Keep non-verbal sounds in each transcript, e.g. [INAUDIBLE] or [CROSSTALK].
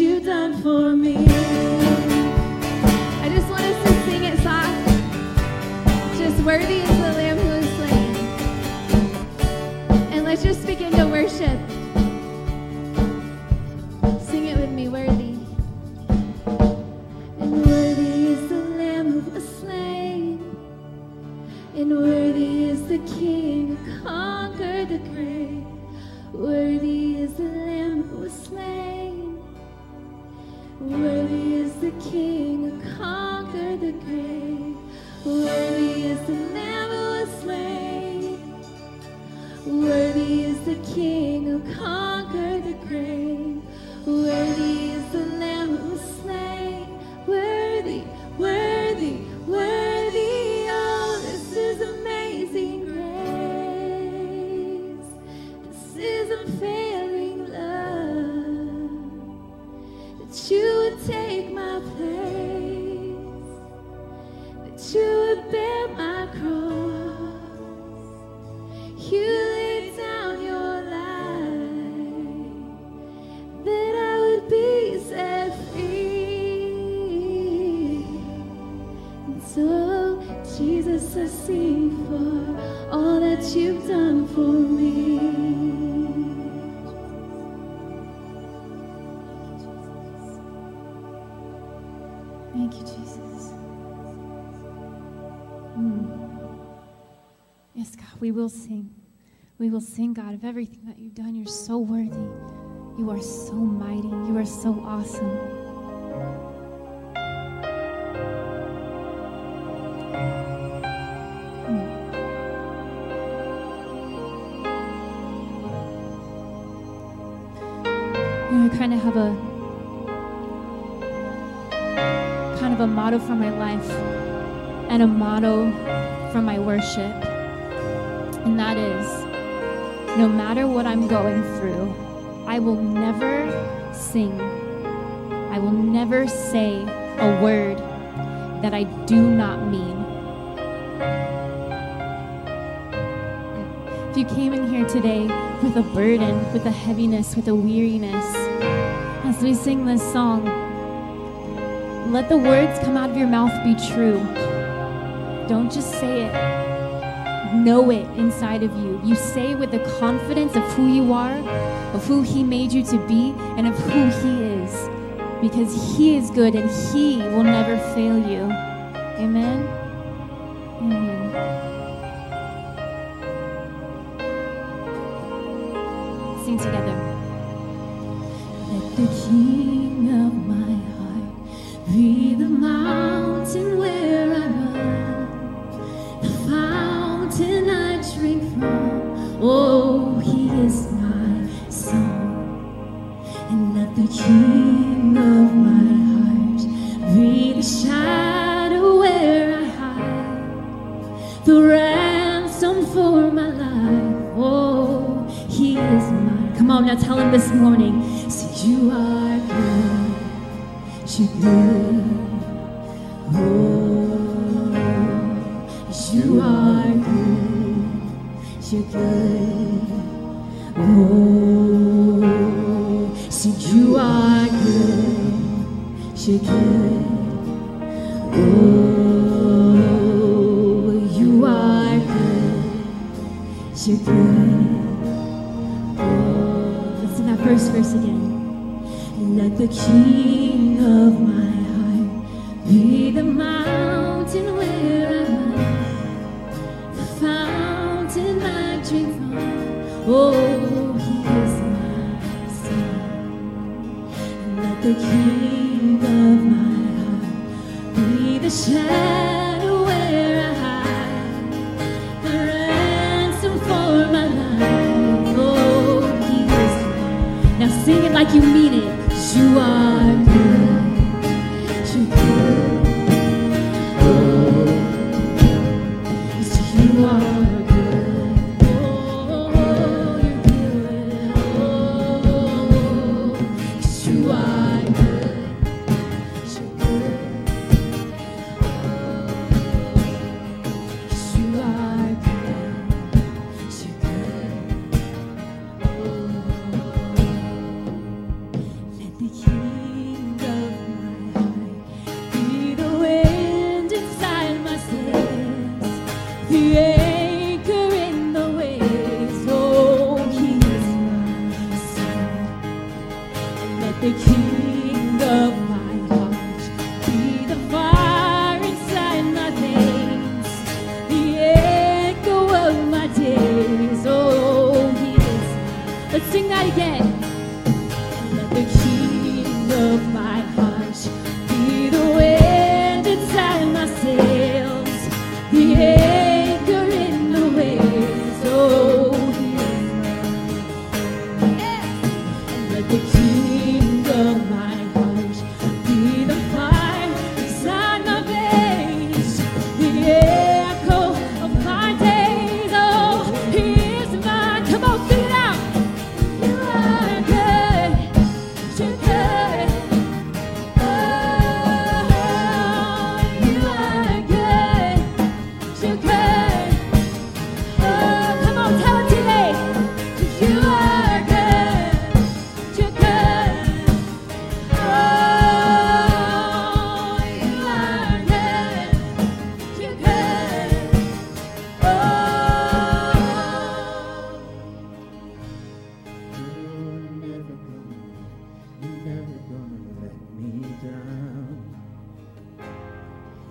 you've done for me. will sing. We will sing, God, of everything that you've done. You're so worthy. You are so mighty. You are so awesome. Hmm. I kind of have a kind of a motto for my life and a motto for my worship and that is no matter what I'm going through, I will never sing, I will never say a word that I do not mean. If you came in here today with a burden, with a heaviness, with a weariness, as we sing this song, let the words come out of your mouth be true. Don't just say it, know it inside of you. You say with the confidence of who you are, of who He made you to be, and of who He is. Because He is good and He will never fail you. Amen. Amen. Sing together. Let the key. 谢。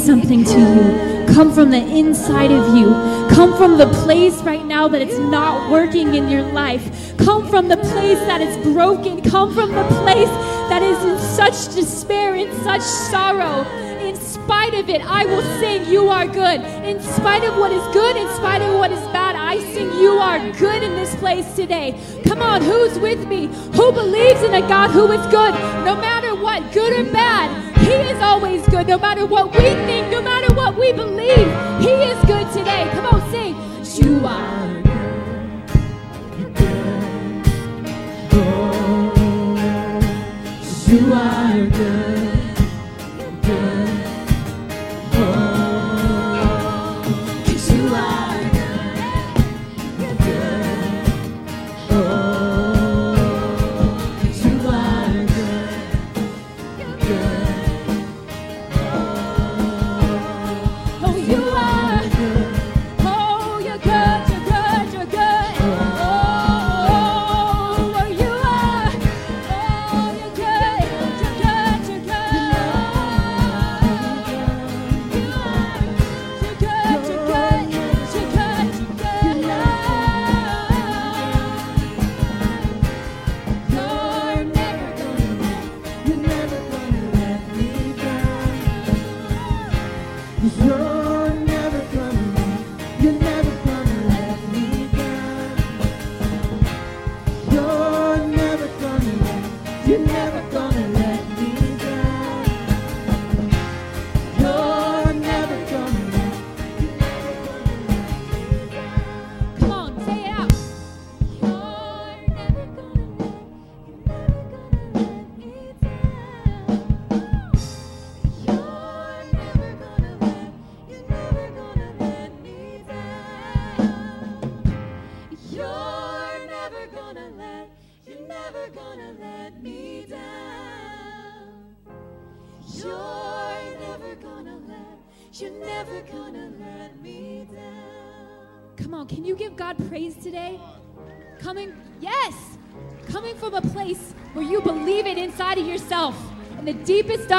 Something to you. Come from the inside of you. Come from the place right now that it's not working in your life. Come from the place that is broken. Come from the place that is in such despair, in such sorrow. In spite of it, I will sing, You are good. In spite of what is good, in spite of what is bad, I sing, You are good in this place today. Come on, who's with me? Who believes in a God who is good? No matter what, good or bad, He is always good. No matter what we think, no matter what we believe, He is good today. Come on, sing, You are.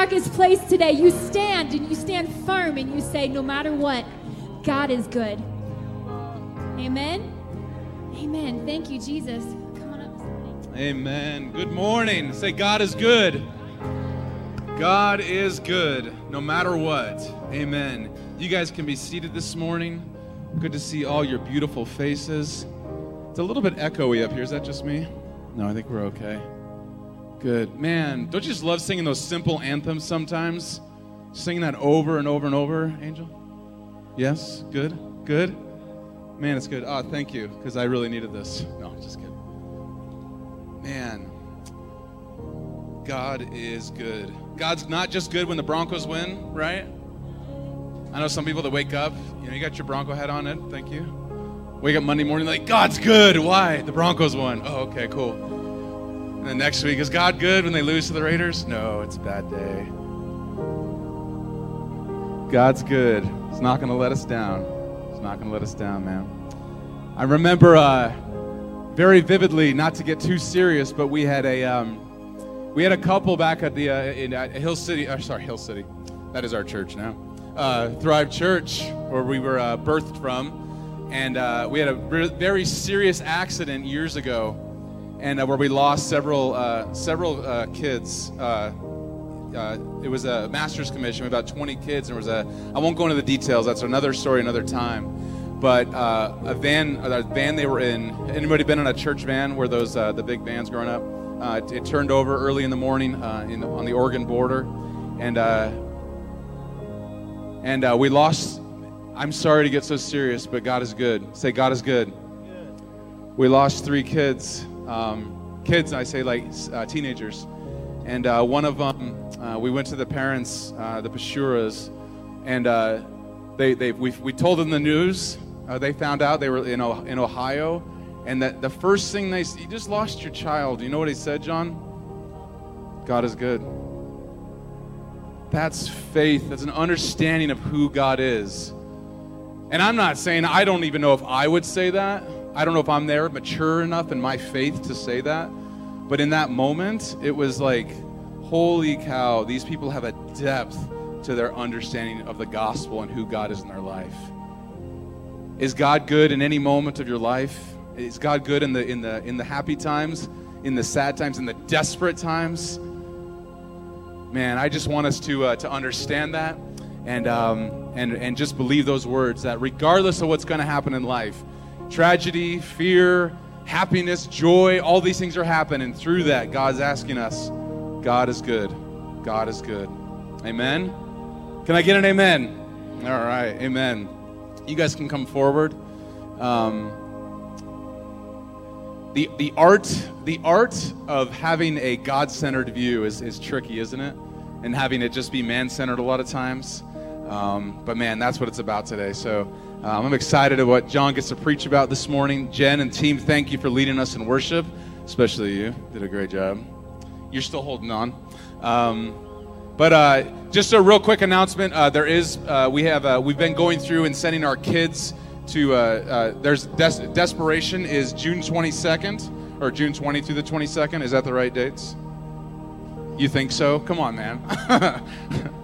Darkest place today, you stand and you stand firm and you say, no matter what, God is good. Amen. Amen. Thank you, Jesus. Come on up. Amen. Good morning. Say, God is good. God is good no matter what. Amen. You guys can be seated this morning. Good to see all your beautiful faces. It's a little bit echoey up here. Is that just me? No, I think we're okay. Good. Man, don't you just love singing those simple anthems sometimes? Singing that over and over and over, Angel? Yes? Good? Good? Man, it's good. Oh, thank you, because I really needed this. No, just kidding. Man, God is good. God's not just good when the Broncos win, right? I know some people that wake up, you know, you got your Bronco hat on it. Thank you. Wake up Monday morning, like, God's good. Why? The Broncos won. Oh, okay, cool. And then next week, is God good when they lose to the Raiders? No, it's a bad day. God's good. He's not going to let us down. He's not going to let us down, man. I remember uh, very vividly, not to get too serious, but we had a um, we had a couple back at the uh, in uh, Hill City. Uh, sorry, Hill City. That is our church now. Uh, Thrive Church, where we were uh, birthed from, and uh, we had a re- very serious accident years ago, and uh, where we lost several uh, several uh, kids. Uh, uh, it was a master's commission, about 20 kids, and there was a. I won't go into the details. That's another story, another time. But uh, a van, a van they were in. Anybody been in a church van where those uh, the big vans growing up? Uh, it, it turned over early in the morning uh, in on the Oregon border, and uh, and uh, we lost. I'm sorry to get so serious, but God is good. Say God is good. We lost three kids. Um, kids, I say like uh, teenagers, and uh, one of them. Uh, we went to the parents, uh, the Pashuras, and uh, they, they we, we told them the news. They found out they were in, O- in Ohio, and that the first thing they s- you just lost your child. You know what he said, John? God is good. That's faith. That's an understanding of who God is. And I'm not saying I don't even know if I would say that. I don't know if I'm there mature enough in my faith to say that. But in that moment, it was like, holy cow, these people have a depth to their understanding of the gospel and who God is in their life. Is God good in any moment of your life? Is God good in the in the in the happy times, in the sad times, in the desperate times? Man, I just want us to uh, to understand that and um, and and just believe those words that regardless of what's going to happen in life, tragedy, fear, happiness, joy, all these things are happening. Through that, God's asking us, God is good. God is good. Amen. Can I get an amen? All right, amen. You guys can come forward. Um, the, the art the art of having a God-centered view is, is tricky, isn't it? And having it just be man-centered a lot of times. Um, but man, that's what it's about today. So um, I'm excited at what John gets to preach about this morning. Jen and team, thank you for leading us in worship, especially you. Did a great job. You're still holding on. Um, but uh, just a real quick announcement. Uh, there is uh, we have uh, we've been going through and sending our kids to. Uh, uh, there's Des- desperation is June 22nd or June 20 through the 22nd. Is that the right dates? You think so? Come on, man.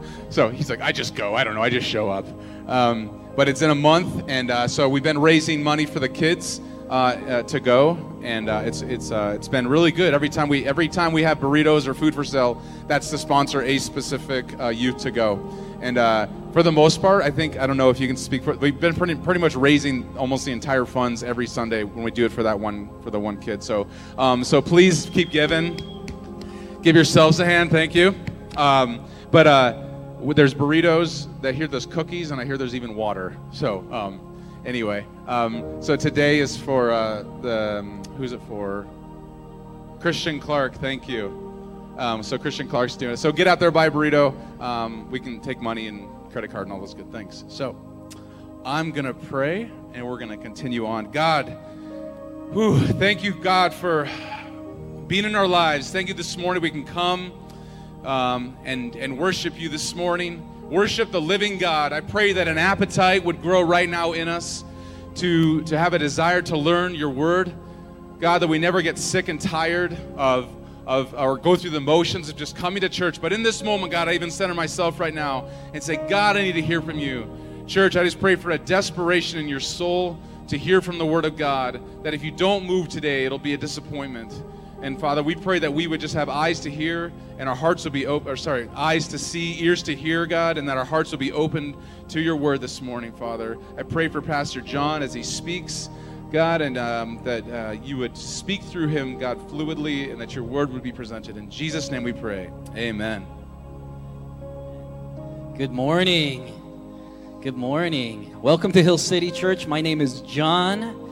[LAUGHS] so he's like, I just go. I don't know. I just show up. Um, but it's in a month, and uh, so we've been raising money for the kids uh, uh, to go, and uh, it's it's uh, it's been really good. Every time we every time we have burritos or food for sale, that's to sponsor a specific uh, youth to go. And for the most part, I think I don't know if you can speak for. We've been pretty pretty much raising almost the entire funds every Sunday when we do it for that one for the one kid. So um, so please keep giving. Give yourselves a hand. Thank you. Um, but there's burritos. I hear there's cookies, and I hear there's even water. So um, anyway, um, so today is for uh, the um, who's it for? Christian Clark. Thank you. Um, so Christian Clark's doing it. So get out there, buy a burrito. Um, we can take money and credit card and all those good things. So I'm gonna pray, and we're gonna continue on. God, whew, thank you, God, for being in our lives. Thank you this morning we can come um, and, and worship you this morning. Worship the living God. I pray that an appetite would grow right now in us to, to have a desire to learn your word. God, that we never get sick and tired of, of or go through the motions of just coming to church. But in this moment, God, I even center myself right now and say, God, I need to hear from you. Church, I just pray for a desperation in your soul to hear from the word of God, that if you don't move today, it'll be a disappointment. And Father, we pray that we would just have eyes to hear and our hearts will be open, or sorry, eyes to see, ears to hear, God, and that our hearts will be opened to your word this morning, Father. I pray for Pastor John as he speaks, God, and um, that uh, you would speak through him, God, fluidly, and that your word would be presented. In Jesus' name we pray. Amen. Good morning. Good morning. Welcome to Hill City Church. My name is John.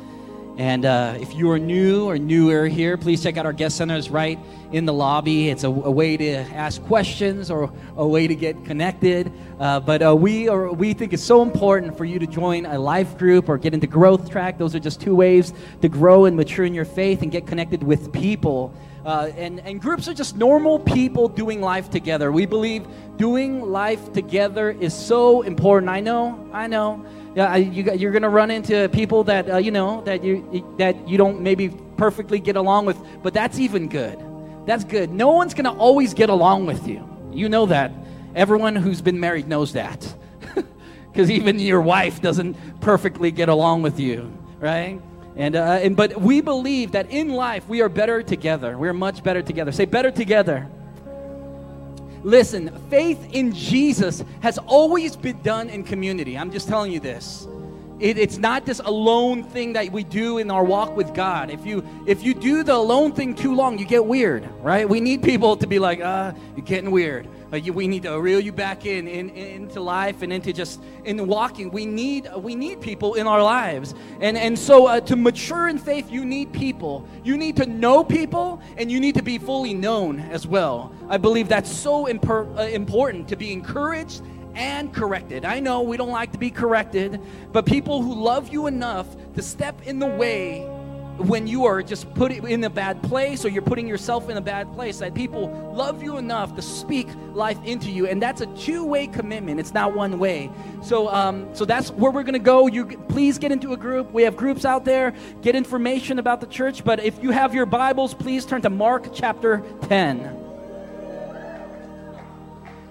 And uh, if you are new or newer here, please check out our guest centers right in the lobby. It's a, a way to ask questions or a way to get connected. Uh, but uh, we are, we think it's so important for you to join a life group or get into growth track. Those are just two ways to grow and mature in your faith and get connected with people. Uh, and, and groups are just normal people doing life together. We believe doing life together is so important. I know, I know yeah, you, you're going to run into people that uh, you know that you that you don't maybe perfectly get along with, but that's even good. That's good. No one's going to always get along with you. You know that. Everyone who's been married knows that. [LAUGHS] Because even your wife doesn't perfectly get along with you, right? And, uh, and but we believe that in life we are better together. We're much better together. Say better together. Listen, faith in Jesus has always been done in community. I'm just telling you this. It, it's not this alone thing that we do in our walk with God. If you if you do the alone thing too long, you get weird, right? We need people to be like, ah, you're getting weird. Uh, we need to reel you back in, in, in, into life and into just in walking. We need we need people in our lives, and and so uh, to mature in faith, you need people. You need to know people, and you need to be fully known as well. I believe that's so imper- uh, important to be encouraged and corrected. I know we don't like to be corrected, but people who love you enough to step in the way when you are just put in a bad place or you're putting yourself in a bad place that people love you enough to speak life into you and that's a two-way commitment. It's not one way. So um, so that's where we're to go. You please get into a group. We have groups out there. Get information about the church but if you have your bibles please turn to mark chapter 10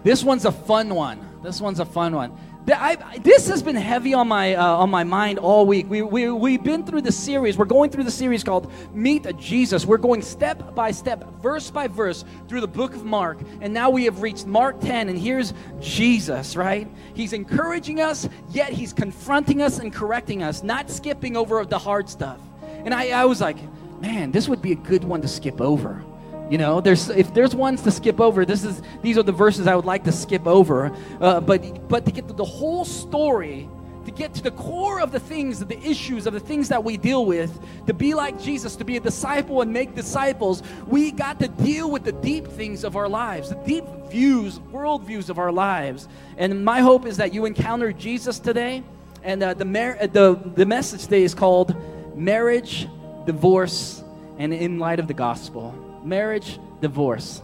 this one's a fun one This one's a fun one. I- this has been heavy on my uh, on my mind all week. We, we we've been through the series. We're going through the series called Meet Jesus. We're going step by step, verse by verse through the book of Mark, and now we have reached Mark 10. And here's Jesus, right? He's encouraging us, yet he's confronting us and correcting us, not skipping over the hard stuff. And I, I was like, man, this would be a good one to skip over. You know, there's if there's ones to skip over, this is these are the verses I would like to skip over. Uh, but but to get to the whole story, to get to the core of the things, of the issues, of the things that we deal with, to be like Jesus, to be a disciple and make disciples, we got to deal with the deep things of our lives, the deep views, world views of our lives. And my hope is that you encounter Jesus today. And uh, the, mar- uh, the the message today is called marriage, divorce, and in light of the gospel marriage, divorce.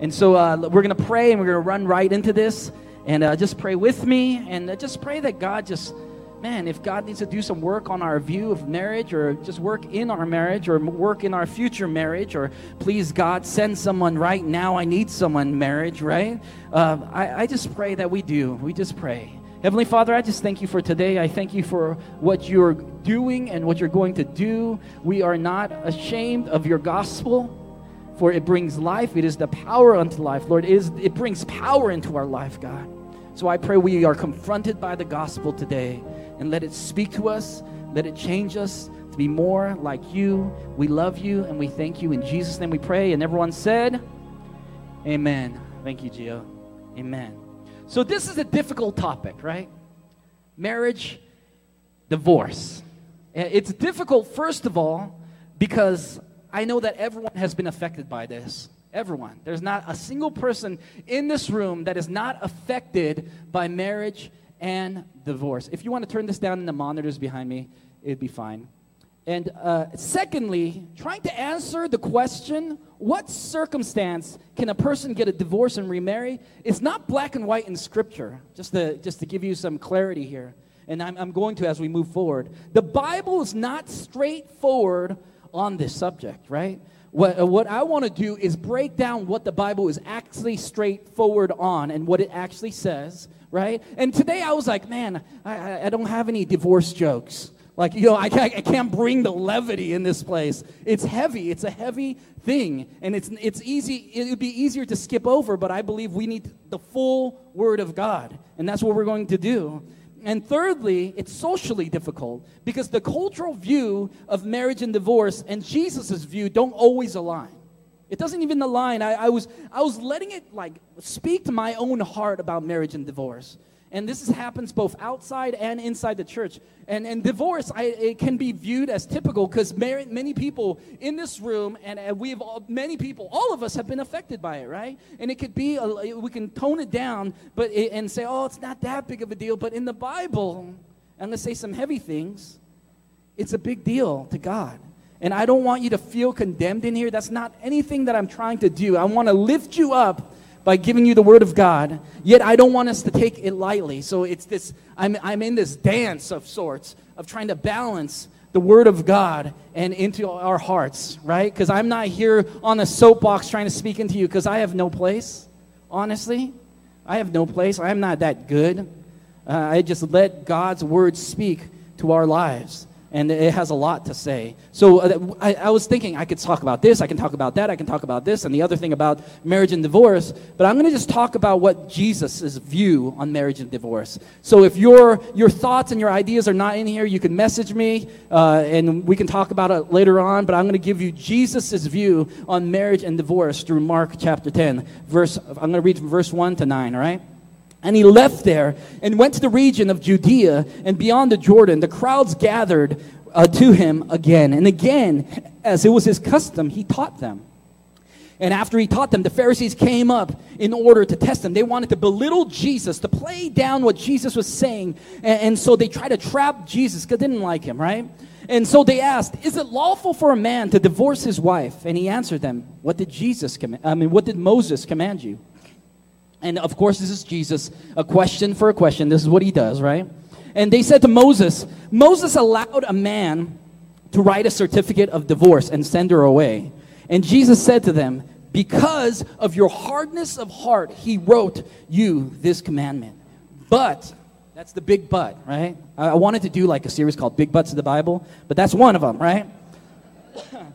And so uh, we're going to pray and we're going to run right into this. And uh, just pray with me and uh, just pray that God just, man, if God needs to do some work on our view of marriage or just work in our marriage or work in our future marriage or please, God, send someone right now. I need someone, marriage, right? Uh, I, I just pray that we do. We just pray. Heavenly Father, I just thank you for today. I thank you for what you're doing and what you're going to do. We are not ashamed of your gospel for it brings life. It is the power unto life. Lord, it, is, it brings power into our life, God. So I pray we are confronted by the gospel today and let it speak to us, let it change us to be more like you. We love you and we thank you. In Jesus' name we pray. And everyone said, Amen. Thank you, Gio. Amen. So this is a difficult topic, right? Marriage, divorce. Eh, it's difficult, first of all, because I know that everyone has been affected by this. Everyone. There's not a single person in this room that is not affected by marriage and divorce. If you want to turn this down in the monitors behind me, it'd be fine. And uh, secondly, trying to answer the question, what circumstance can a person get a divorce and remarry? It's not black and white in Scripture, just to, just to give you some clarity here. And I'm, I'm going to as we move forward. The Bible is not straightforward on this subject, right? What, uh, what I want to do is break down what the Bible is actually straightforward on and what it actually says, right? And today I was like, man, I, I don't have any divorce jokes. Like, you know, I can't, I can't bring the levity in this place. It's heavy. It's a heavy thing. And it's, it's easy, it would be easier to skip over, but I believe we need the full Word of God. And that's what we're going to do. And thirdly, it's socially difficult because the cultural view of marriage and divorce and Jesus' view don't always align. It doesn't even align. I, I, was, I was letting it like speak to my own heart about marriage and divorce. And this is, happens both outside and inside the church. And, and divorce, I, it can be viewed as typical because many people in this room, and, and we have all, many people, all of us have been affected by it, right? And it could be, a, we can tone it down but it, and say, oh, it's not that big of a deal. But in the Bible, I'm going to say some heavy things, it's a big deal to God. And I don't want you to feel condemned in here. That's not anything that I'm trying to do. I want to lift you up by giving you the word of God, yet I don't want us to take it lightly. So it's this, I'm, I'm in this dance of sorts of trying to balance the word of God and into our hearts, right? Because I'm not here on a soapbox trying to speak into you because I have no place, honestly. I have no place. I'm not that good. Uh, I just let God's word speak to our lives and it has a lot to say. So uh, I, I, was thinking I could talk about this, I can talk about that, I can talk about this, and the other thing about marriage and divorce, but I'm going to just talk about what Jesus' view on marriage and divorce. So if your, your thoughts and your ideas are not in here, you can message me, uh, and we can talk about it later on, but I'm going to give you Jesus' view on marriage and divorce through Mark chapter 10. Verse, I'm going to read from verse 1 to 9, all right? And he left there and went to the region of Judea and beyond the Jordan. The crowds gathered uh, to him again. And again, as it was his custom, he taught them. And after he taught them, the Pharisees came up in order to test him. They wanted to belittle Jesus, to play down what Jesus was saying. And, and so they tried to trap Jesus because they didn't like him, right? And so they asked, Is it lawful for a man to divorce his wife? And he answered them, What did Jesus command? I mean, what did Moses command you? And of course, this is Jesus, a question for a question. This is what he does, right? And they said to Moses, Moses allowed a man to write a certificate of divorce and send her away. And Jesus said to them, Because of your hardness of heart, he wrote you this commandment. But, that's the big but, right? I wanted to do like a series called Big Butts of the Bible, but that's one of them, right? [COUGHS]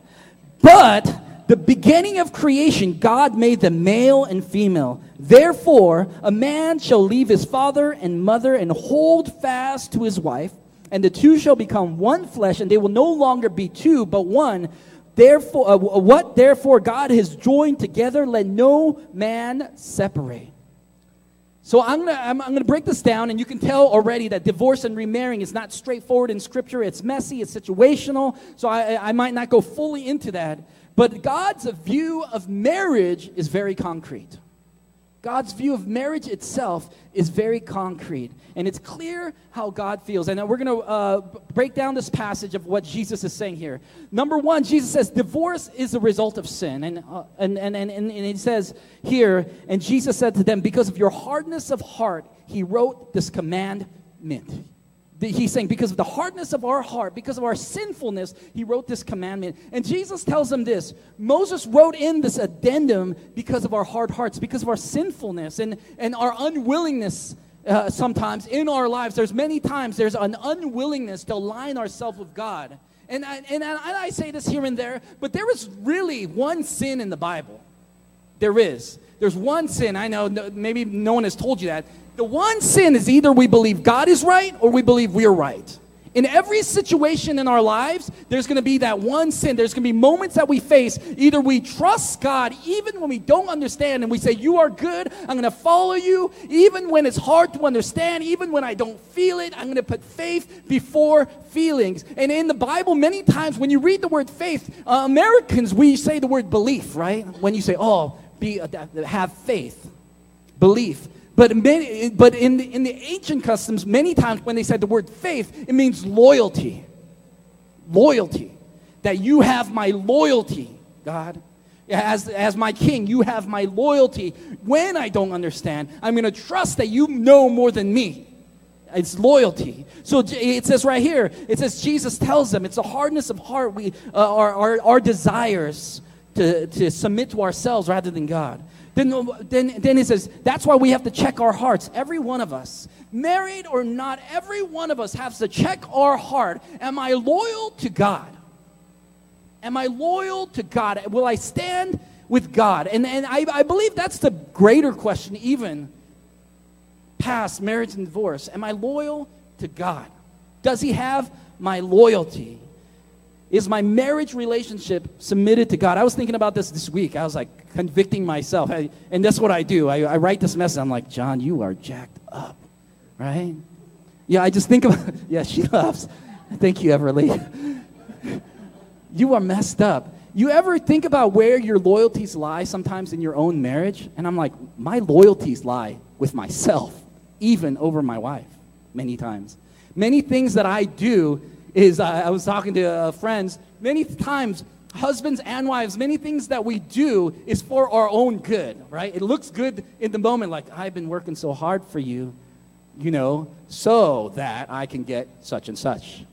But the beginning of creation, God made them male and female. Therefore, a man shall leave his father and mother and hold fast to his wife, and the two shall become one flesh, and they will no longer be two, but one. Therefore, uh, what therefore God has joined together, let no man separate. So I'm gonna, I'm, I'm gonna break this down, and you can tell already that divorce and remarrying is not straightforward in Scripture. It's messy, it's situational. So I, I might not go fully into that. But God's view of marriage is very concrete. God's view of marriage itself is very concrete. And it's clear how God feels. And we're going to uh, break down this passage of what Jesus is saying here. Number one, Jesus says divorce is the result of sin. And, uh, and, and, and, and he says here, and Jesus said to them, Because of your hardness of heart, he wrote this commandment. He's saying, because of the hardness of our heart, because of our sinfulness, he wrote this commandment. And Jesus tells them this Moses wrote in this addendum because of our hard hearts, because of our sinfulness and, and our unwillingness uh, sometimes in our lives. There's many times there's an unwillingness to align ourselves with God. And I, and I, say this here and there, but there is really one sin in the Bible. There is. There's one sin. I know no- maybe no one has told you that. The one sin is either we believe God is right or we believe we're right. In every situation in our lives, there's going to be that one sin. There's going to be moments that we face. Either we trust God even when we don't understand and we say, You are good, I'm going to follow you, even when it's hard to understand, even when I don't feel it, I'm going to put faith before feelings. And in the Bible, many times when you read the word faith, uh, Americans, we say the word belief, right? When you say, Oh, be, uh, have faith belief. But, many, but in, the, in the ancient customs, many times when they said the word faith, it means loyalty. Loyalty. That you have my loyalty, God. As, as my king, you have my loyalty. When I don't understand, I'm going to trust that you know more than me. It's loyalty. So it says right here, it says Jesus tells them it's a hardness of heart, we, uh, our, our, our desires to, to submit to ourselves rather than God. Then, then, then it says that's why we have to check our hearts. Every one of us, married or not, every one of us has to check our heart. Am I loyal to God? Am I loyal to God? Will I stand with God? And, and I, I believe that's the greater question, even past marriage and divorce. Am I loyal to God? Does He have my loyalty? Is my marriage relationship submitted to God? I was thinking about this this week. I was like convicting myself. I- and that's what I do. I, I write this message. I'm like, John, you are jacked up, right? Yeah, I just think about, [LAUGHS] yeah, she loves. Thank you, Everly. [LAUGHS] you are messed up. You ever think about where your loyalties lie sometimes in your own marriage? And I'm like, my loyalties lie with myself, even over my wife, many times. Many things that I do is, I I was talking to uh, friends, many times, husbands and wives, many things that we do is for our own good, right? It looks good in the moment, like, I've been working so hard for you, you know, so that I can get such and such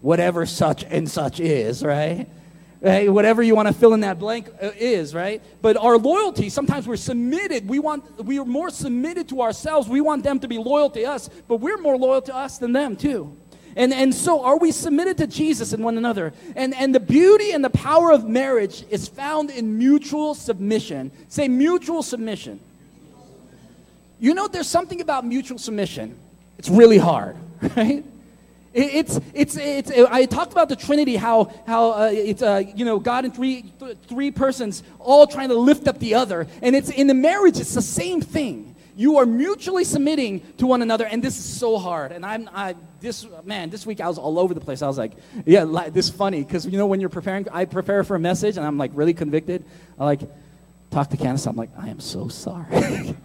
whatever such and such is, right? Right? Whatever you want to fill in that blank uh, is, right? But our loyalty, sometimes we're submitted. We want we are more submitted to ourselves. We want them to be loyal to us, but we're more loyal to us than them too. And, and so are we submitted to Jesus and one another? And, and the beauty and the power of marriage is found in mutual submission. Say mutual submission. You know, there's something about mutual submission. It's really hard, [LAUGHS] right? It's, it's, it's, I talked about the Trinity, how, how uh, it's, uh, you know, God in three, th- three persons all trying to lift up the other. And it's in the marriage, it's the same thing. You are mutually submitting to one another, and this is so hard. And I'm, I, this, man, this week I was all over the place. I was like, yeah, li- this is funny, because, you know, when you're preparing, I prepare for a message, and I'm like really convicted. I like, talk to Candace, I'm like, I am so sorry. [LAUGHS]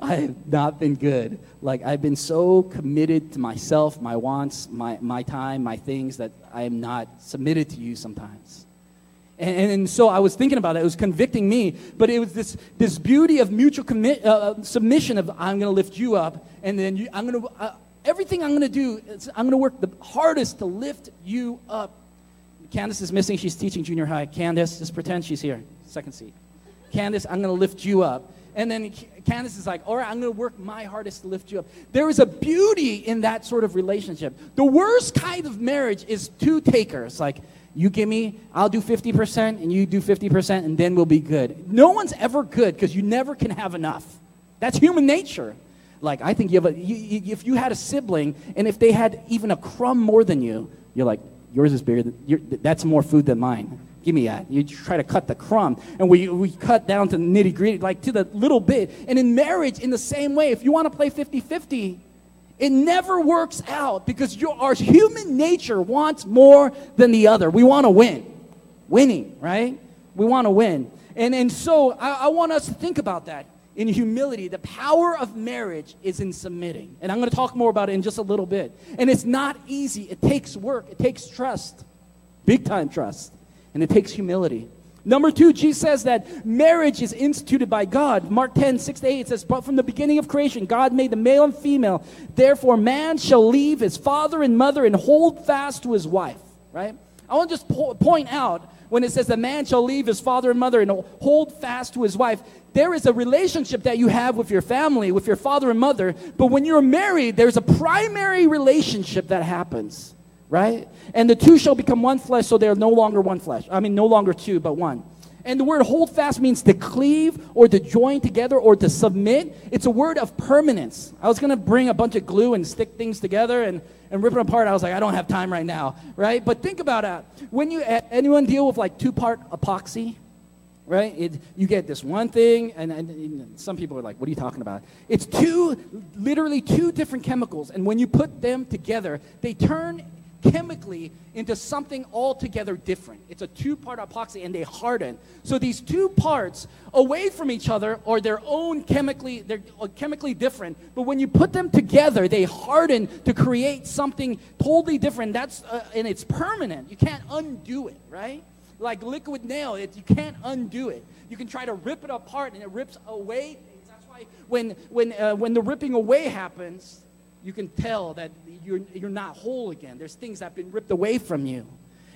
I have not been good. Like I've been so committed to myself, my wants, my, my time, my things that I am not submitted to you sometimes. And, and so I was thinking about it. It was convicting me, but it was this, this beauty of mutual commit, uh, submission of I'm going to lift you up, and then you, I'm going to uh, everything I'm going to do. Is I'm going to work the hardest to lift you up. Candace is missing. She's teaching junior high. Candace, just pretend she's here. Second seat. Candace, I'm going to lift you up. And then Candace is like, all right, I'm going to work my hardest to lift you up. There is a beauty in that sort of relationship. The worst kind of marriage is two takers. Like, you give me, I'll do 50%, and you do 50%, and then we'll be good. No one's ever good because you never can have enough. That's human nature. Like, I think you have a, you, you, if you had a sibling, and if they had even a crumb more than you, you're like, yours is bigger, than, that's more food than mine. Give me that. You try to cut the crumb. And we, we cut down to nitty gritty, like to the little bit. And in marriage, in the same way, if you want to play 50 50, it never works out because your, our human nature wants more than the other. We want to win. Winning, right? We want to win. And, and so I, I want us to think about that in humility. The power of marriage is in submitting. And I'm going to talk more about it in just a little bit. And it's not easy, it takes work, it takes trust, big time trust, and it takes humility. Number two, Jesus says that marriage is instituted by God. Mark 10, 6 to 8 says, But from the beginning of creation, God made the male and female. Therefore, man shall leave his father and mother and hold fast to his wife. Right? I want to just po- point out when it says the man shall leave his father and mother and hold fast to his wife, there is a relationship that you have with your family, with your father and mother. But when you're married, there's a primary relationship that happens right? And the two shall become one flesh, so they are no longer one flesh. I mean, no longer two, but one. And the word hold fast means to cleave or to join together or to submit. It's a word of permanence. I was going to bring a bunch of glue and stick things together and, and rip it apart. I was like, I don't have time right now, right? But think about it. When you, anyone deal with like two part epoxy? Right? It, you get this one thing, and, and, and some people are like, What are you talking about? It's two, literally two different chemicals, and when you put them together, they turn chemically into something altogether different. It's a two part epoxy and they harden. So these two parts away from each other are their own chemically, they're chemically different. But when you put them together, they harden to create something totally different. That's, uh, and it's permanent. You can't undo it, right? Like liquid nail, it, you can't undo it. You can try to rip it apart and it rips away. That's why when, when, uh, when the ripping away happens, you can tell that you're, you're not whole again. There's things that have been ripped away from you.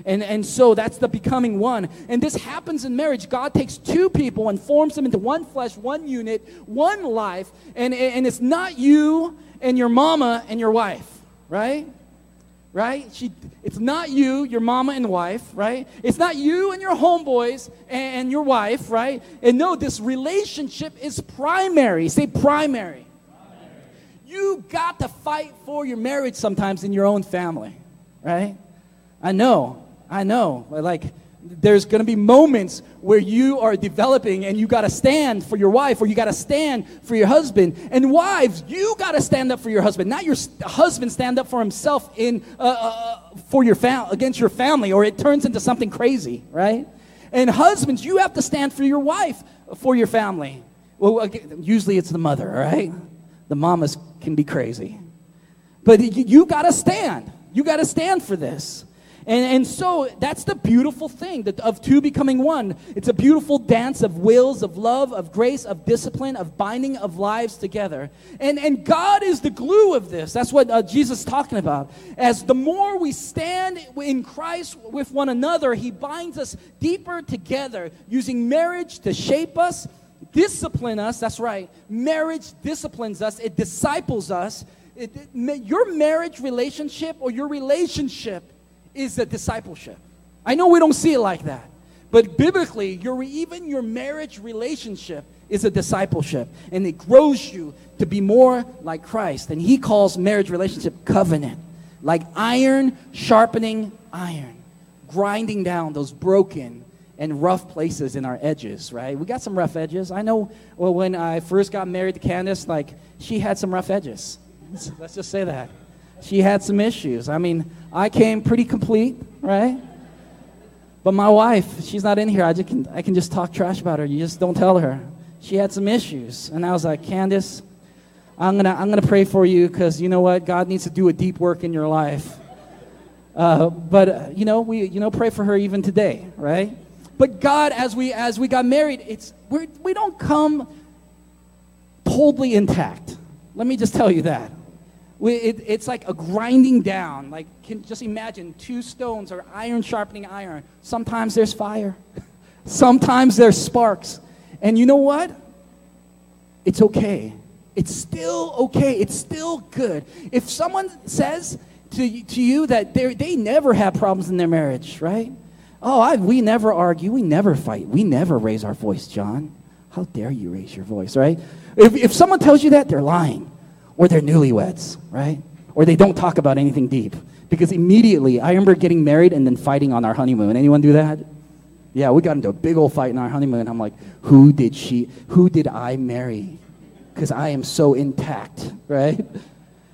And, and so that's the becoming one. And this happens in marriage. God takes two people and forms them into one flesh, one unit, one life. And, and it's not you and your mama and your wife, right? Right? She, it's not you, your mama and wife, right? It's not you and your homeboys and your wife, right? And no, this relationship is primary. Say primary. You got to fight for your marriage sometimes in your own family, right? I know, I know. Like, there's going to be moments where you are developing and you got to stand for your wife or you got to stand for your husband. And wives, you got to stand up for your husband, not your husband stand up for himself in uh, uh, for your fam- against your family, or it turns into something crazy, right? And husbands, you have to stand for your wife for your family. Well, usually it's the mother, right? The mamas can be crazy. But you, you got to stand. You got to stand for this. And, and so that's the beautiful thing that, of two becoming one. It's a beautiful dance of wills, of love, of grace, of discipline, of binding of lives together. And, and God is the glue of this. That's what uh, Jesus is talking about. As the more we stand in Christ with one another, He binds us deeper together, using marriage to shape us discipline us. That's right. Marriage disciplines us, it disciples us. It, it, your marriage relationship or your relationship is a discipleship. I know we don't see it like that, but biblically, your, even your marriage relationship is a discipleship, and it grows you to be more like Christ. And He calls marriage relationship covenant, like iron sharpening iron, grinding down those broken and rough places in our edges, right? We got some rough edges. I know well, when I first got married to Candace, like, she had some rough edges. [LAUGHS] Let's just say that. She had some issues. I mean, I came pretty complete, right? But my wife, she's not in here. I, just can, I can just talk trash about her. You just don't tell her. She had some issues. And I was like, Candace, I'm going to I'm gonna pray for you because you know what? God needs to do a deep work in your life. Uh, but, uh, you know, we, you know, pray for her even today, right? But God, as we as we got married, it's we're, we don't come totally intact. Let me just tell you that. We, it, it's like a grinding down. Like, can just imagine two stones or iron sharpening iron. Sometimes there's fire, [LAUGHS] sometimes there's sparks. And you know what? it's okay. It's still okay. It's still good. If someone says to, to you that they never have problems in their marriage, right? Oh, I, we never argue. We never fight. We never raise our voice, John. How dare you raise your voice, right? If, if someone tells you that, they're lying. Or they're newlyweds, right? Or they don't talk about anything deep. Because immediately, I remember getting married and then fighting on our honeymoon. Anyone do that? Yeah, we got into a big old fight in our honeymoon. I'm like, who did she, who did I marry? Because I am so intact, [LAUGHS] right?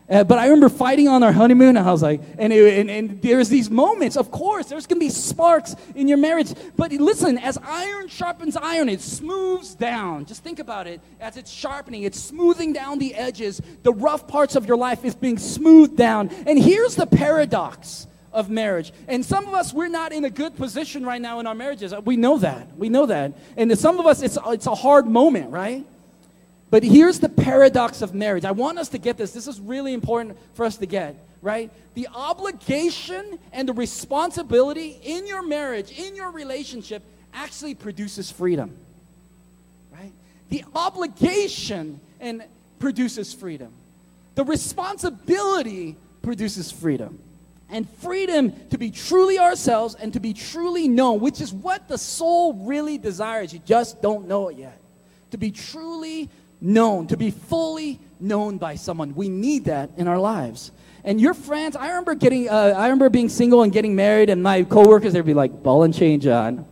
Uh, but I remember fighting on our honeymoon, and I was like, and, it, and, and there's these moments, of course, there's gonna be sparks in your marriage. But listen, as iron sharpens iron, it smooths down. Just think about it. As it's sharpening, it's smoothing down the edges. The rough parts of your life is being smoothed down. And here's the paradox of marriage. And some of us, we're not in a good position right now in our marriages. We know that. We know that. And some of us, it's, it's a hard moment, right? But here's the paradox of marriage. I want us to get this. This is really important for us to get, right? The obligation and the responsibility in your marriage, in your relationship, actually produces freedom. Right? The obligation and produces freedom. The responsibility produces freedom. And freedom to be truly ourselves and to be truly known, which is what the soul really desires. You just don't know it yet. To be truly known, to be fully known by someone. We need that in our lives. And your friends, I remember getting, uh, I remember being single and getting married, and my coworkers, they'd be like, "Ball and chain, John.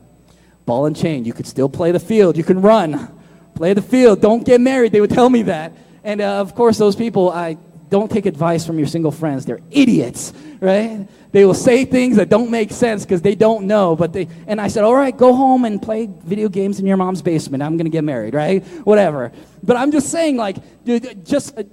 Ball and chain. You could still play the field. You can run. Play the field. Don't get married." They would tell me that. And uh, of course, those people, I don't take advice from your single friends. They're idiots, right? They will say things that don't make sense because they don't know. But they and I said, all right, go home and play video games in your mom's basement. I'm gonna get married, right? Whatever. But I'm just saying, like, just uh,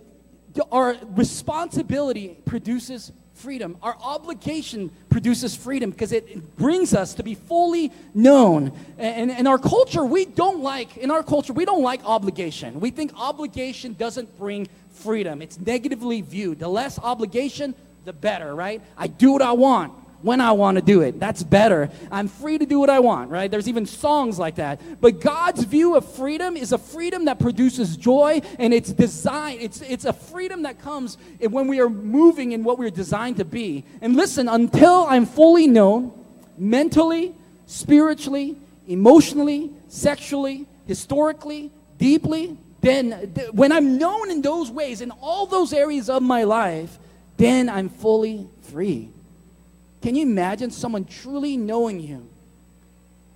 our responsibility produces freedom. Our obligation produces freedom because it brings us to be fully known. And in our culture, we don't like, in our culture, we don't like obligation. We think obligation doesn't bring freedom. It's negatively viewed. The less obligation, the better, right? I do what I want when I want to do it. That's better. I'm free to do what I want, right? There's even songs like that. But God's view of freedom is a freedom that produces joy and it's designed, it's, it's a freedom that comes when we are moving in what we're designed to be. And listen, until I'm fully known mentally, spiritually, emotionally, sexually, historically, deeply, then th- when I'm known in those ways, in all those areas of my life, then I'm fully free. Can you imagine someone truly knowing you?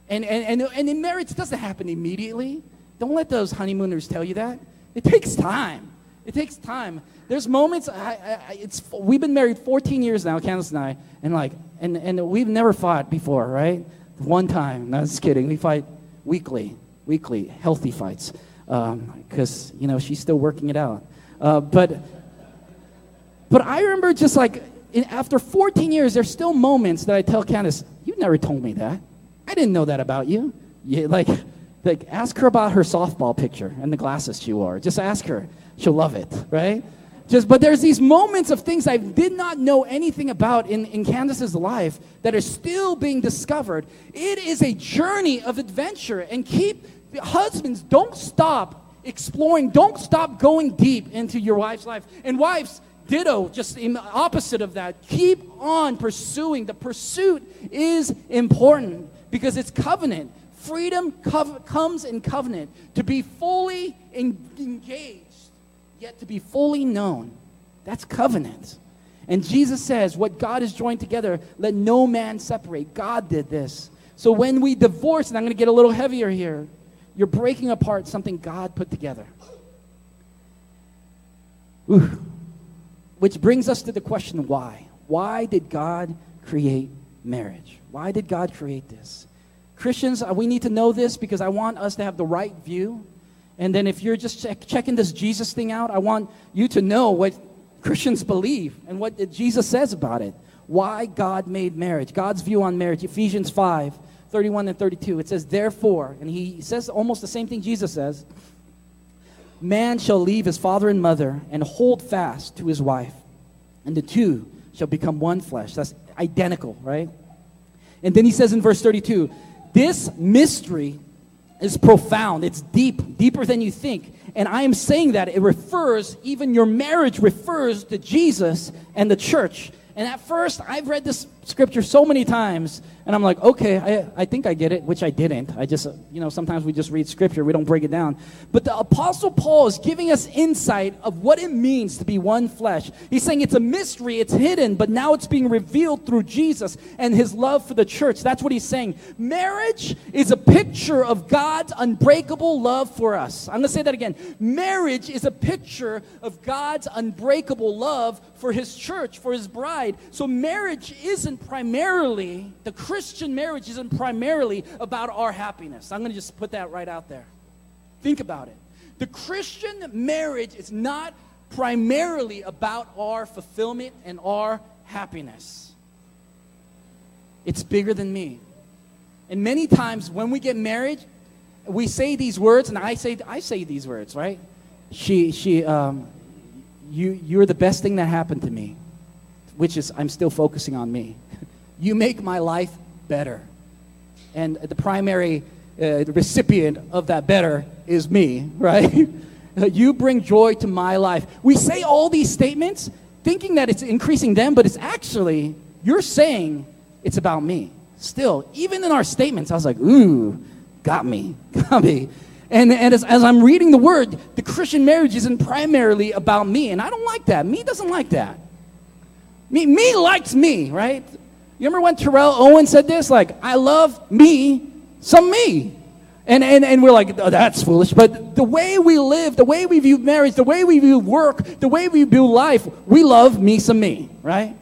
And, and, and, and in marriage, doesn't happen immediately. Don't let those honeymooners tell you that. It takes time. It takes time. There's moments, I, I, it's, we've been married 14 years now, Candace and I, and like, and, and we've never fought before, right? One time, no, just kidding. We fight weekly, weekly, healthy fights because um, you know she's still working it out. Uh, but but I remember just like in, after 14 years, there's still moments that I tell Candace, "You never told me that. I didn't know that about you." Yeah, like like ask her about her softball picture and the glasses she wore. Just ask her; she'll love it, right? Just, but there's these moments of things I did not know anything about in, in Candace's life that are still being discovered. It is a journey of adventure, and keep husbands, don't stop exploring, don't stop going deep into your wife's life. And wives, ditto, just in opposite of that. Keep on pursuing. The pursuit is important because it's covenant. Freedom co- comes in covenant. To be fully en- engaged, yet to be fully known. That's covenant. And Jesus says, What God has joined together, let no man separate. God did this. So when we divorce, and I'm going to get a little heavier here, you're breaking apart something God put together. Ooh. Which brings us to the question why? Why did God create marriage? Why did God create this? Christians, uh, we need to know this because I want us to have the right view. And then if you're just check, checking this Jesus thing out, I want you to know what Christians believe and what Jesus says about it. Why God made marriage. God's view on marriage. Ephesians 5 31 and 32. It says, Therefore, and he says almost the same thing Jesus says Man shall leave his father and mother and hold fast to his wife, and the two shall become one flesh. That's identical, right? And then he says in verse 32 This mystery is profound. It's deep, deeper than you think. And I am saying that it refers, even your marriage refers to Jesus and the church. And at first, I've read this scripture so many times, and I'm like, okay, I, I think I get it, which I didn't. I just, you know, sometimes we just read scripture, we don't break it down. But the Apostle Paul is giving us insight of what it means to be one flesh. He's saying it's a mystery, it's hidden, but now it's being revealed through Jesus and his love for the church. That's what he's saying. Marriage is a picture of God's unbreakable love for us. I'm going to say that again. Marriage is a picture of God's unbreakable love for his church, for his bride. So marriage isn't primarily, the Christian marriage isn't primarily about our happiness. I'm going to just put that right out there. Think about it. The Christian marriage is not primarily about our fulfillment and our happiness. It's bigger than me. And many times when we get married, we say these words, and I say, I say these words, right? She, she, um, you, you're the best thing that happened to me, which is I'm still focusing on me. You make my life better. And the primary uh, recipient of that better is me, [LAUGHS] right? you bring joy to my life. We say all these statements thinking that it's increasing them, but it's actually, you're saying it's about me. Still, even in our statements, I was like, ooh, got me, [LAUGHS] got me. And, and as, as I'm reading the word, the Christian marriage isn't primarily about me. And I don't like that. Me doesn't like that. Me, me likes me, right? You remember when Terrell Owen said this? Like, I love me, some me. And, and, and we're like, oh, that's foolish. But the way we live, the way we view marriage, the way we view work, the way we view life, we love me some me, right?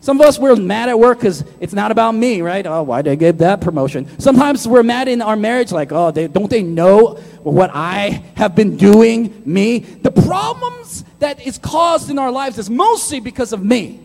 Some of us, we're mad at work because it's not about me, right? Oh, why did I that promotion? Sometimes we're mad in our marriage, like, oh, they, don't they know what I have been doing, me? The problems that is caused in our lives is mostly because of me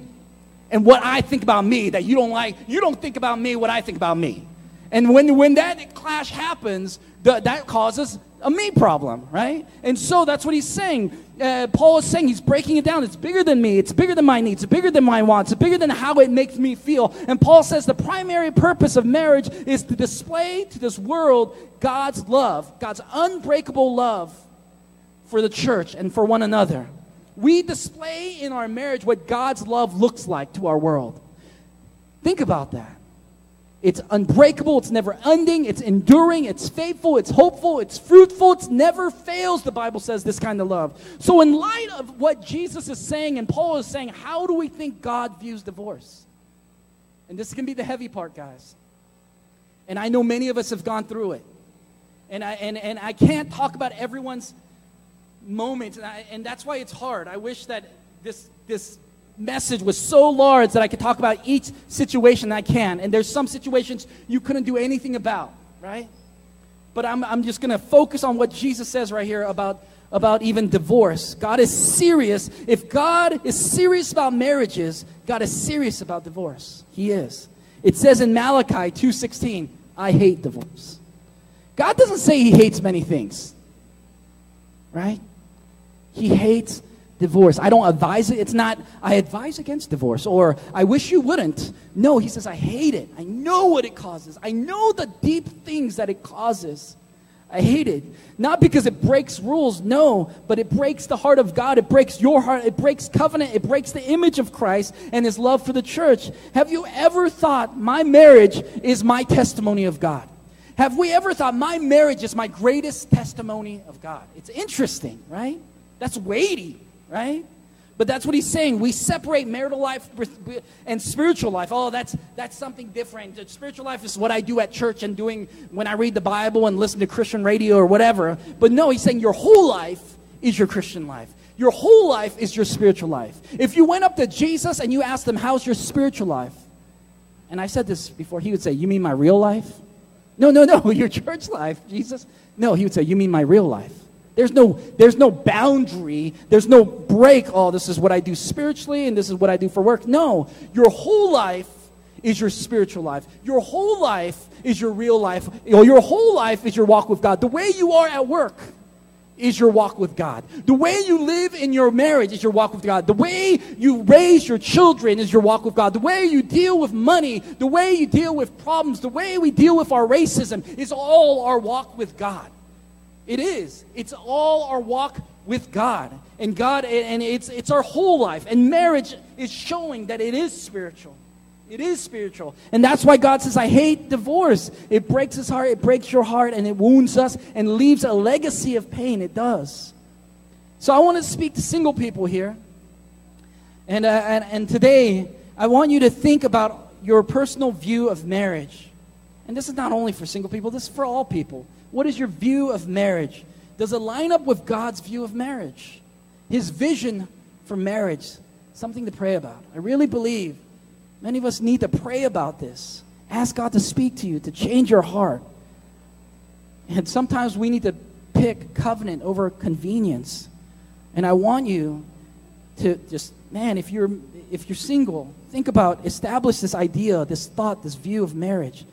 and what I think about me that you don't like. You don't think about me what I think about me. And when, when that clash happens, the, that causes a me problem, right? And so that's what he's saying. Uh, Paul is saying he's breaking it down. It's bigger than me. It's bigger than my needs. It's bigger than my wants. It's bigger than how it makes me feel. And Paul says the primary purpose of marriage is to display to this world God's love, God's unbreakable love for the church and for one another. We display in our marriage what God's love looks like to our world. Think about that. It's unbreakable, it's never ending, it's enduring, it's faithful, it's hopeful, it's fruitful, it's never fails, the Bible says, this kind of love. So, in light of what Jesus is saying and Paul is saying, how do we think God views divorce? And this can be the heavy part, guys. And I know many of us have gone through it. And I, and, and I can't talk about everyone's moments, and, I, and that's why it's hard. I wish that this, this message was so large that I could talk about each situation I can. And there's some situations you couldn't do anything about, right? But I'm, I'm just going to focus on what Jesus says right here about, about even divorce. God is serious. If God is serious about marriages, God is serious about divorce. He is. It says in Malachi 2:16, I hate divorce. God doesn't say he hates many things. Right? He hates divorce. I don't advise it. It's not, I advise against divorce or I wish you wouldn't. No, he says, I hate it. I know what it causes. I know the deep things that it causes. I hate it. Not because it breaks rules, no, but it breaks the heart of God. It breaks your heart. It breaks covenant. It breaks the image of Christ and his love for the church. Have you ever thought my marriage is my testimony of God? Have we ever thought my marriage is my greatest testimony of God? It's interesting, right? That's weighty right? But that's what he's saying. We separate marital life and spiritual life. Oh, that's that's something different. Spiritual life is what I do at church and doing when I read the Bible and listen to Christian radio or whatever. But no, he's saying your whole life is your Christian life. Your whole life is your spiritual life. If you went up to Jesus and you asked him, "How's your spiritual life?" And I said this before, he would say, "You mean my real life?" No, no, no, [LAUGHS] your church life, Jesus. No, he would say, "You mean my real life?" There's no, there's no boundary. There's no break. Oh, this is what I do spiritually and this is what I do for work. No, your whole life is your spiritual life. Your whole life is your real life. Your whole life is your walk with God. The way you are at work is your walk with God. The way you live in your marriage is your walk with God. The way you raise your children is your walk with God. The way you deal with money, the way you deal with problems, the way we deal with our racism is all our walk with God. It is. It's all our walk with God. And God and it's it's our whole life. And marriage is showing that it is spiritual. It is spiritual. And that's why God says, I hate divorce. It breaks his heart, it breaks your heart, and it wounds us and leaves a legacy of pain. It does. So I want to speak to single people here. And, uh, and, and today, I want you to think about your personal view of marriage. And this is not only for single people, this is for all people. What is your view of marriage? Does it line up with God's view of marriage? His vision for marriage? Something to pray about. I really believe Many of us need to pray about this. Ask God to speak to you, to change your heart. And sometimes we need to pick covenant over convenience. And I want you to just, man, if you're if you're single, think about establish this idea, this thought, this view of marriage.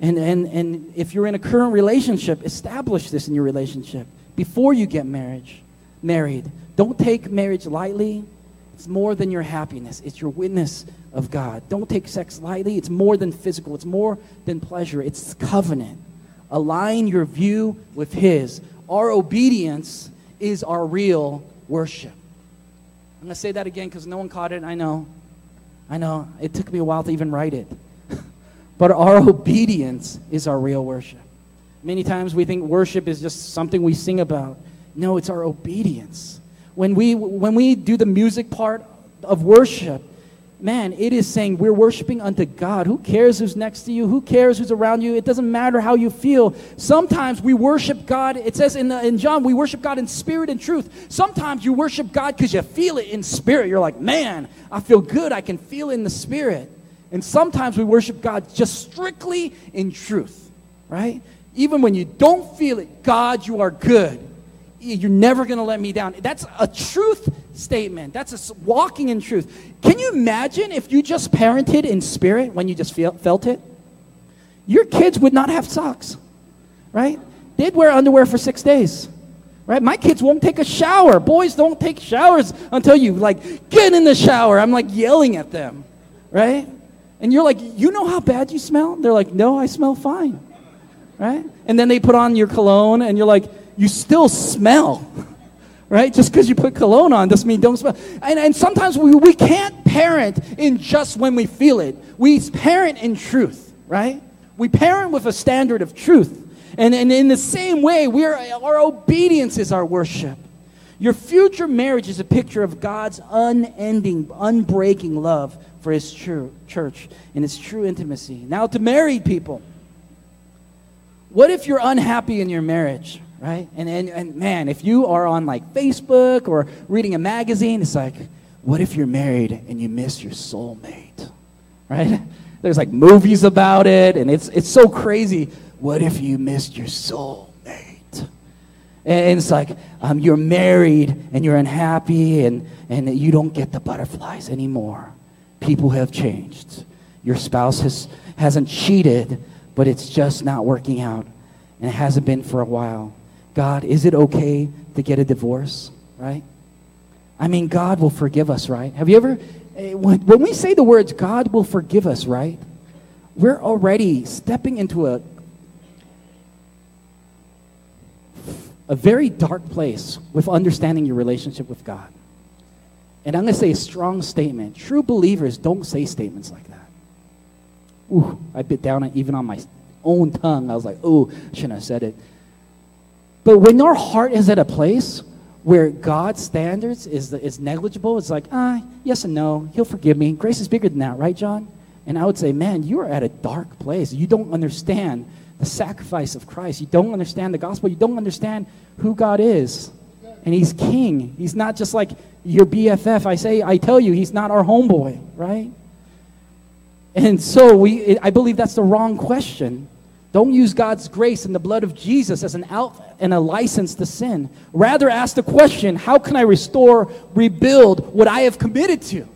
And and and if you're in a current relationship, establish this in your relationship before you get marriage, married. Don't take marriage lightly. It's more than your happiness. It's your witness of God. Don't take sex lightly. It's more than physical, it's more than pleasure. It's covenant. Align your view with His. Our obedience is our real worship. I'm going to say that again because no one caught it. I know. I know. It took me a while to even write it. But our [LAUGHS] obedience is our real worship. Many times we think worship is just something we sing about. No, it's our obedience. When we, when we do the music part of worship, man, it is saying we're worshiping unto God. Who cares who's next to you? Who cares who's around you? It doesn't matter how you feel. Sometimes we worship God. It says in, the, in John, we worship God in spirit and truth. Sometimes you worship God because you feel it in spirit. You're like, man, I feel good. I can feel it in the spirit. And sometimes we worship God just strictly in truth, right? Even when you don't feel it, God, you are good. You're never going to let me down. That's a truth statement. That's a walking in truth. Can you imagine if you just parented in spirit when you just feel, felt it? Your kids would not have socks, right? They'd wear underwear for six days, right? My kids won't take a shower. Boys don't take showers until you like get in the shower. I'm like yelling at them, right? And you're like, you know how bad you smell? They're like, no, I smell fine, right? And then they put on your cologne, and you're like, you still smell. [LAUGHS] right? Just because you put cologne on doesn't mean don't smell. And, and sometimes we, we can't parent in just when we feel it. We parent in truth, right? We parent with a standard of truth. And, and in the same way, we are, our obedience is our worship. Your future marriage is a picture of God's unending, unbreaking love for His true church and His true intimacy. Now, to married people, what if you're unhappy in your marriage? right? And, and, and man, if you are on like Facebook or reading a magazine, it's like, what if you're married and you miss your soulmate, right? [LAUGHS] There's like movies about it, and it's, it's so crazy. What if you missed your soulmate? And it's like um, you're married and you're unhappy and, and you don't get the butterflies anymore. People have changed. Your spouse has, hasn't cheated, but it's just not working out. And it hasn't been for a while. God, is it okay to get a divorce? Right? I mean, God will forgive us, right? Have you ever, eh, when we say the words, God will forgive us, right? We're already stepping into a, a very dark place with understanding your relationship with God. And I'm going to say a strong statement. True believers don't say statements like that. Ooh, I bit down even on my own tongue. I was like, ooh, shouldn't have said it. But when our heart is at a place where God's standards is, is negligible, it's like, ah, yes and no. He'll forgive me. Grace is bigger than that, right, John? And I would say, man, you are at a dark place. You don't understand the sacrifice of Christ. You don't understand the gospel. You don't understand who God is. And He's King. He's not just like your BFF. I say, I tell you, He's not our homeboy, right? And so we, I believe that's the wrong question. Don't use God's grace and the blood of Jesus as an out and a license to sin. Rather, ask the question how can I restore, rebuild what I have committed to?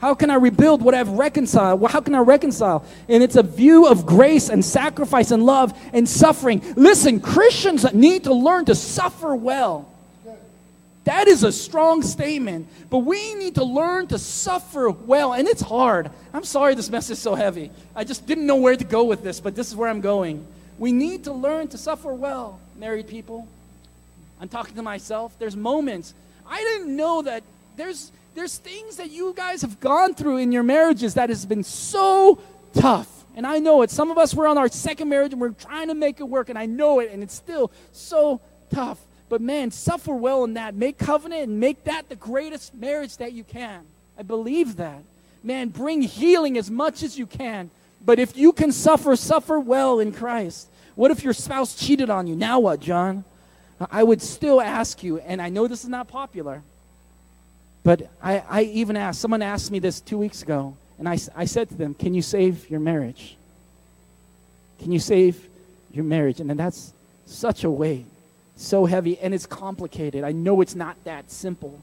How can I rebuild what I've reconciled? How can I reconcile? And it's a view of grace and sacrifice and love and suffering. Listen, Christians need to learn to suffer well. That is a strong statement, but we need to learn to suffer well, and it's hard. I'm sorry this message is so heavy. I just didn't know where to go with this, but this is where I'm going. We need to learn to suffer well, married people. I'm talking to myself. There's moments. I didn't know that there's there's things that you guys have gone through in your marriages that has been so tough. And I know it. Some of us were on our second marriage and we're trying to make it work, and I know it, and it's still so tough. But man, suffer well in that. Make covenant and make that the greatest marriage that you can. I believe that. Man, bring healing as much as you can. But if you can suffer, suffer well in Christ. What if your spouse cheated on you? Now what, John? I would still ask you, and I know this is not popular, but I, I even asked, someone asked me this two weeks ago, and I, I said to them, Can you save your marriage? Can you save your marriage? And that's such a weight, so heavy, and it's complicated. I know it's not that simple.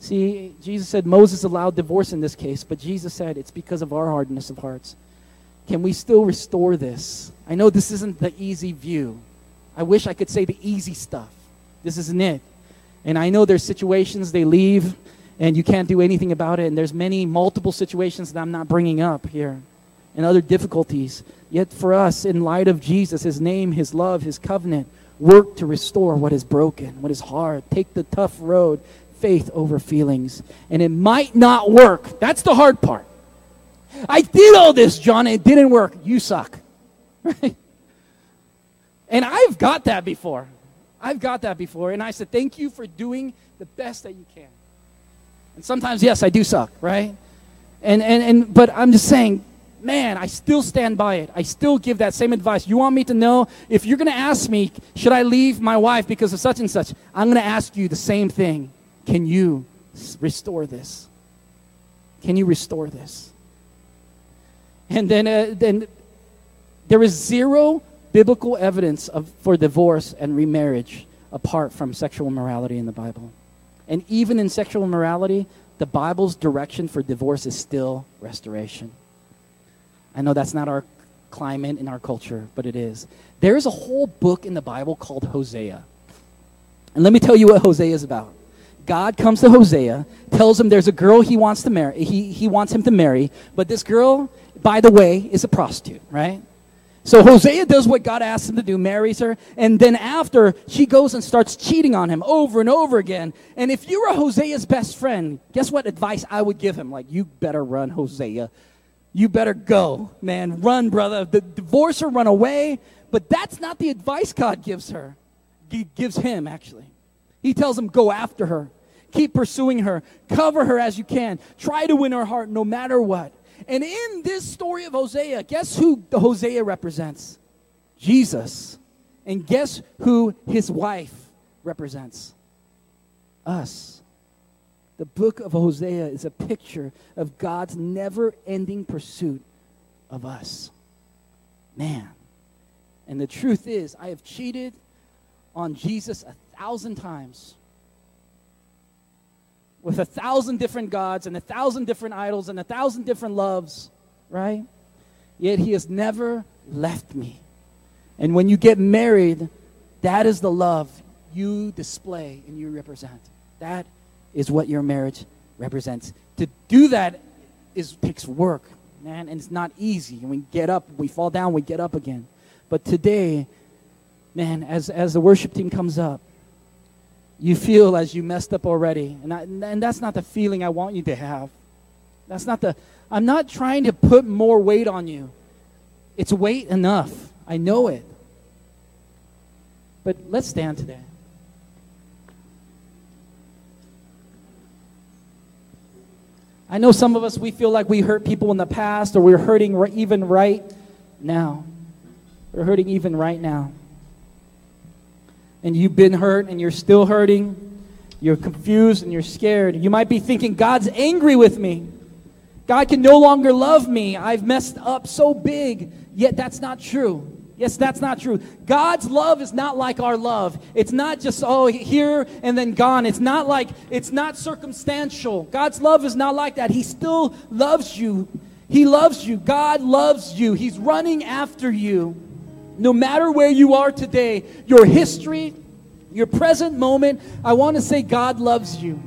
See, Jesus said Moses allowed divorce in this case, but Jesus said it's because of our hardness of hearts. Can we still restore this? I know this isn't the easy view. I wish I could say the easy stuff. This isn't it. And I know there's situations they leave and you can't do anything about it. And there's many multiple situations that I'm not bringing up here and other difficulties. Yet for us, in light of Jesus, his name, his love, his covenant, work to restore what is broken, what is hard. Take the tough road, faith over feelings. And it might not work. That's the hard part. I did all this, John, it didn't work. You suck. [LAUGHS] Right? And I've got that before. I've got that before. And I said, thank you for doing the best that you can. And sometimes, yes, I do suck, right? And, and, and, but I'm just saying, man, I still stand by it. I still give that same advice. You want me to know if you're going to ask me, should I leave my wife because of such and such? I'm going to ask you the same thing. Can you restore this? Can you restore this? And then, uh, then there is zero biblical evidence of, for divorce and remarriage apart from sexual morality in the Bible. And even in sexual morality, the Bible's direction for divorce is still restoration. I know that's not our climate in our culture, but it is. There is a whole book in the Bible called Hosea. And let me tell you what Hosea is about. God comes to Hosea, tells him there's a girl he wants to marry, he, he wants him to marry, but this girl, by the way, is a prostitute, right? So Hosea does what God asks him to do, marries her, and then after, she goes and starts cheating on him over and over again. And if you were Hosea's best friend, guess what advice I would give him? Like, you better run, Hosea. You better go, man. Run, brother. The divorce her, run away. But that's not the advice God gives her. He gives him, actually. He tells him, go after her. Keep pursuing her. Cover her as you can. Try to win her heart no matter what. And in this story of Hosea, guess who the Hosea represents? Jesus. And guess who his wife represents? Us. The book of Hosea is a picture of God's never ending pursuit of us. Man. And the truth is, I have cheated on Jesus a thousand times with a thousand different gods and a thousand different idols and a thousand different loves, right? Yet he has never left me. And when you get married, that is the love you display and you represent. That is what your marriage represents. To do that is takes work, man, and it's not easy. And we get up, we fall down, we get up again. But today, man, as as the worship team comes up, you feel as you messed up already. And, I, and that's not the feeling I want you to have. That's not the, I'm not trying to put more weight on you. It's weight enough. I know it. But let's stand today. I know some of us, we feel like we hurt people in the past or we're hurting even right now. We're hurting even right now and you've been hurt and you're still hurting, you're confused and you're scared. You might be thinking, God's angry with me. God can no longer love me. I've messed up so big. Yet that's not true. Yes, that's not true. God's love is not like our love. It's not just, oh, here and then gone. It's not like, it's not circumstantial. God's love is not like that. He still loves you. He loves you. God loves you. He's running after you. No matter where you are today, your history, your present moment, I want to say God loves you.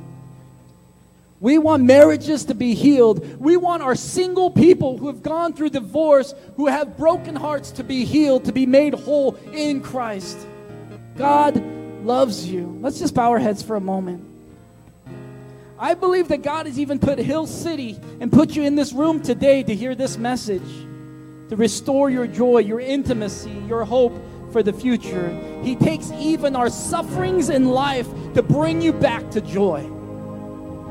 We want marriages to be healed. We want our single people who have gone through divorce, who have broken hearts to be healed, to be made whole in Christ. God loves you. Let's just bow our heads for a moment. I believe that God has even put Hill City and put you in this room today to hear this message, to restore your joy, your intimacy, your hope for the future. He takes even our sufferings in life to bring you back to joy.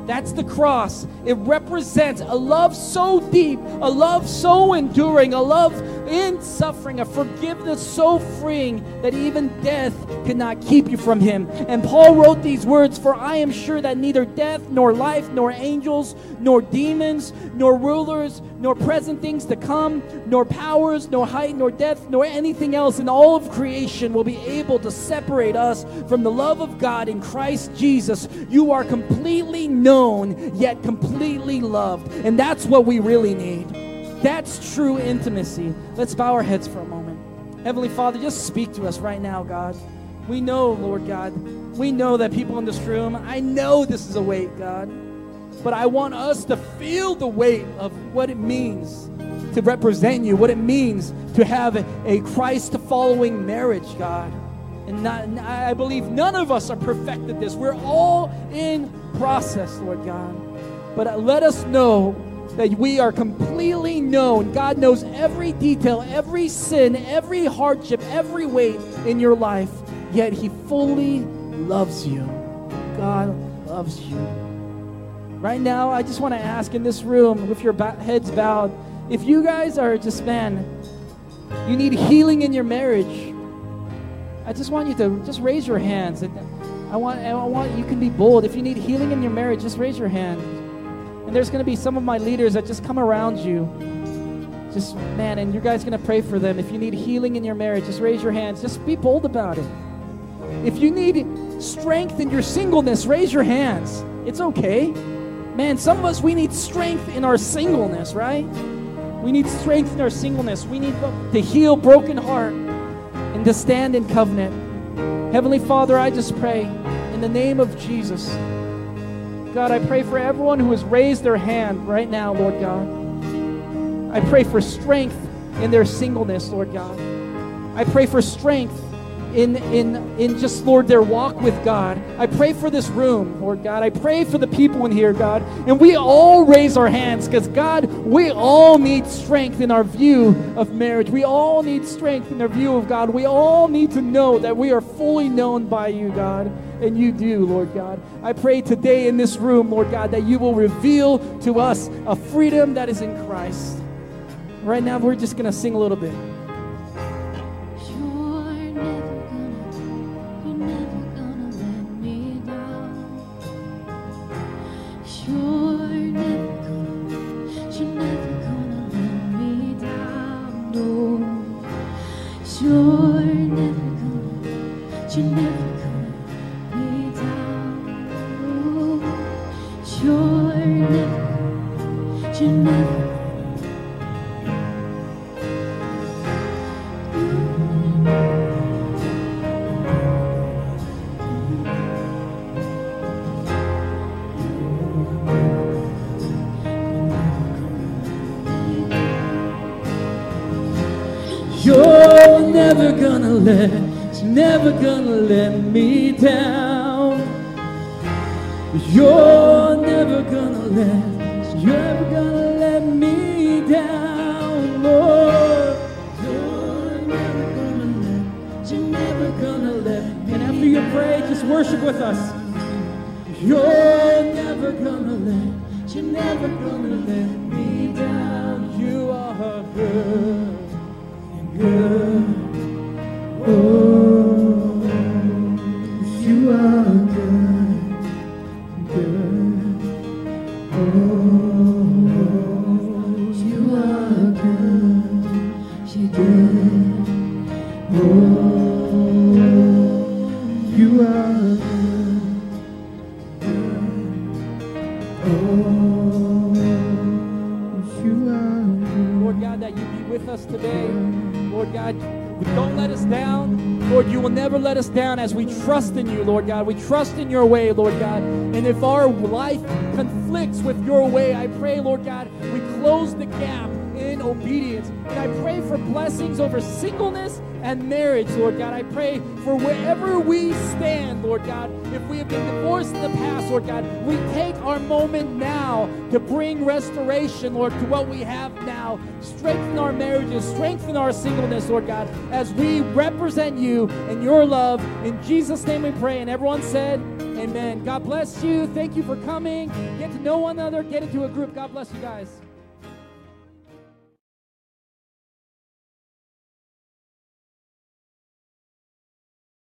That's the cross. It represents a love so deep, a love so enduring, a love in suffering, a forgiveness so freeing that even death could not keep you from Him. And Paul wrote these words For I am sure that neither death, nor life, nor angels, nor demons, nor rulers, nor present things to come, nor powers, nor height, nor depth, nor anything else in all of creation will be able to separate us from the love of God in Christ Jesus. You are completely known, yet completely loved. And that's what we really need. That's true intimacy. Let's bow our heads for a moment. Heavenly Father, just speak to us right now, God. We know, Lord God, we know that people in this room, I know this is a weight, God, but I want us to feel the weight of what it means to represent you, what it means to have a, Christ following marriage, God. And not, I believe none of us are perfected this. We're all in process, Lord God. But uh, let us know that we are completely known. God knows every detail, every sin, every hardship, every weight in your life, yet He fully loves you. God loves you. Right now, I just want to ask in this room, with your heads bowed, if you guys are just, man, you need healing in your marriage, I just want you to just raise your hands. And I want, I want you can be bold. If you need healing in your marriage, just raise your hand. And there's going to be some of my leaders that just come around you. Just, man, and you guys going to pray for them. If you need healing in your marriage, just raise your hands. Just be bold about it. If you need strength in your singleness, raise your hands. It's okay. Man, some of us, we need strength in our singleness, right? We need strength in our singleness. We need to heal broken heart and to stand in covenant. Heavenly Father, I just pray in the name of Jesus. God, I pray for everyone who has raised their hand right now, Lord God. I pray for strength in their singleness, Lord God. I pray for strength in, in, in just, Lord, their walk with God. I pray for this room, Lord God. I pray for the people in here, God. And we all raise our hands because, God, we all need strength in our view of marriage. We all need strength in our view of God. We all need to know that we are fully known by you, God. And you do, Lord God. I pray today in this room, Lord God, that you will reveal to us a freedom that is in Christ. Right now, we're just going to sing a little bit. You're never. Gonna let, never gonna let me down. You're never gonna let, you're never gonna just worship with us. You're never gonna let, you're never gonna let me down. You are good. God. We trust in your way, Lord God. And if our life conflicts with your way, I pray, Lord God, we close the gap in obedience. And I pray for blessings over singleness and marriage, Lord God. I pray for wherever we stand, Lord God. If we have been divorced in the past, Lord God, we take our moment now to bring restoration, Lord, to what we have now. Strengthen our marriages, strengthen our singleness, Lord God, as we represent you and your love. In Jesus' name we pray. And everyone said, Amen. God bless you. Thank you for coming. Get to know one another, get into a group. God bless you guys.